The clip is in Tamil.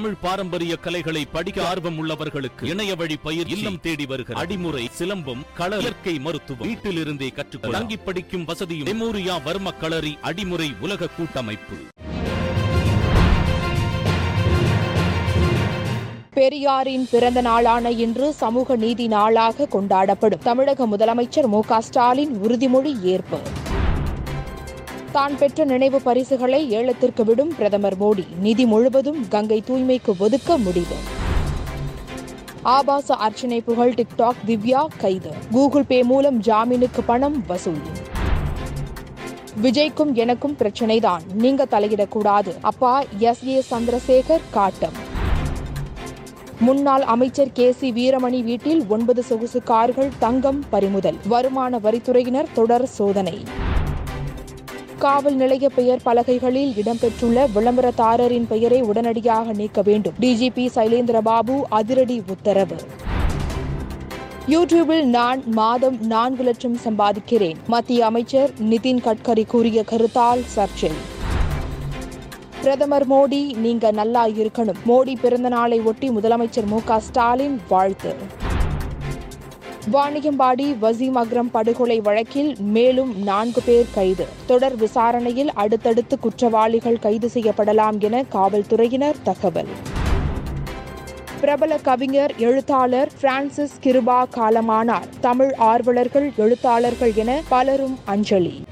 தமிழ் பாரம்பரிய கலைகளை படிக்க ஆர்வம் உள்ளவர்களுக்கு இணைய வழி பயிர் இல்லம் தேடி வருகிற அடிமுறை சிலம்பம் கள இயற்கை மருத்துவம் வீட்டிலிருந்தே கற்றுக்கொள்ள. தங்கி படிக்கும் வசதியும் மெமோரியா வர்ம களரி அடிமுறை உலக கூட்டமைப்பு. பெரியாரின் பிறந்த நாளான இன்று சமூக நீதி நாளாக கொண்டாடப்படும். தமிழக முதலமைச்சர் மு ஸ்டாலின் உறுதிமொழி ஏற்பு. தான் பெற்ற நினைவு பரிசுகளை ஏலத்திற்கு விடும் பிரதமர் மோடி. நிதி முழுவதும் கங்கை தூய்மைக்கு ஒதுக்க முடிவு. ஆபாச அர்ச்சனை புகழ் டிக்டாக் திவ்யா கைது. கூகுள் பே மூலம் ஜாமீனுக்கு பணம் வசூல். விஜய்க்கும் எனக்கும் பிரச்சனைதான். நீங்க தலையிடக்கூடாது. அப்பா எஸ். ஏ. சந்திரசேகர் காட்டம். முன்னாள் அமைச்சர் கே. சி. வீரமணி வீட்டில் ஒன்பது சொகுசு கார்கள் தங்கம் பறிமுதல். வருமான வரித்துறையினர் தொடர் சோதனை. காவல் நிலைய பெயர் பலகைகளில் இடம்பெற்றுள்ள விளம்பரதாரரின் பெயரை உடனடியாக நீக்க வேண்டும். டிஜிபி சைலேந்திரபாபு அதிரடி உத்தரவு. யூடியூபில் நான் மாதம் நான்கு லட்சம் சம்பாதிக்கிறேன். மத்திய அமைச்சர் நிதின் கட்கரி கூறிய கருத்தால் சர்ச்சை. பிரதமர் மோடி நீங்க நல்லா இருக்கணும். மோடி பிறந்த நாளை ஒட்டி முதலமைச்சர் மு க ஸ்டாலின் வாழ்த்து. வாணியம்பாடி வசீம் அக்ரம் படுகொலை வழக்கில் மேலும் நான்கு பேர் கைது. தொடர் விசாரணையில் அடுத்தடுத்து குற்றவாளிகள் கைது செய்யப்படலாம் என காவல்துறையினர் தகவல். பிரபல கவிஞர் எழுத்தாளர் பிரான்சிஸ் கிருபா காலமானார். தமிழ் ஆர்வலர்கள் எழுத்தாளர்கள் என பலரும் அஞ்சலி.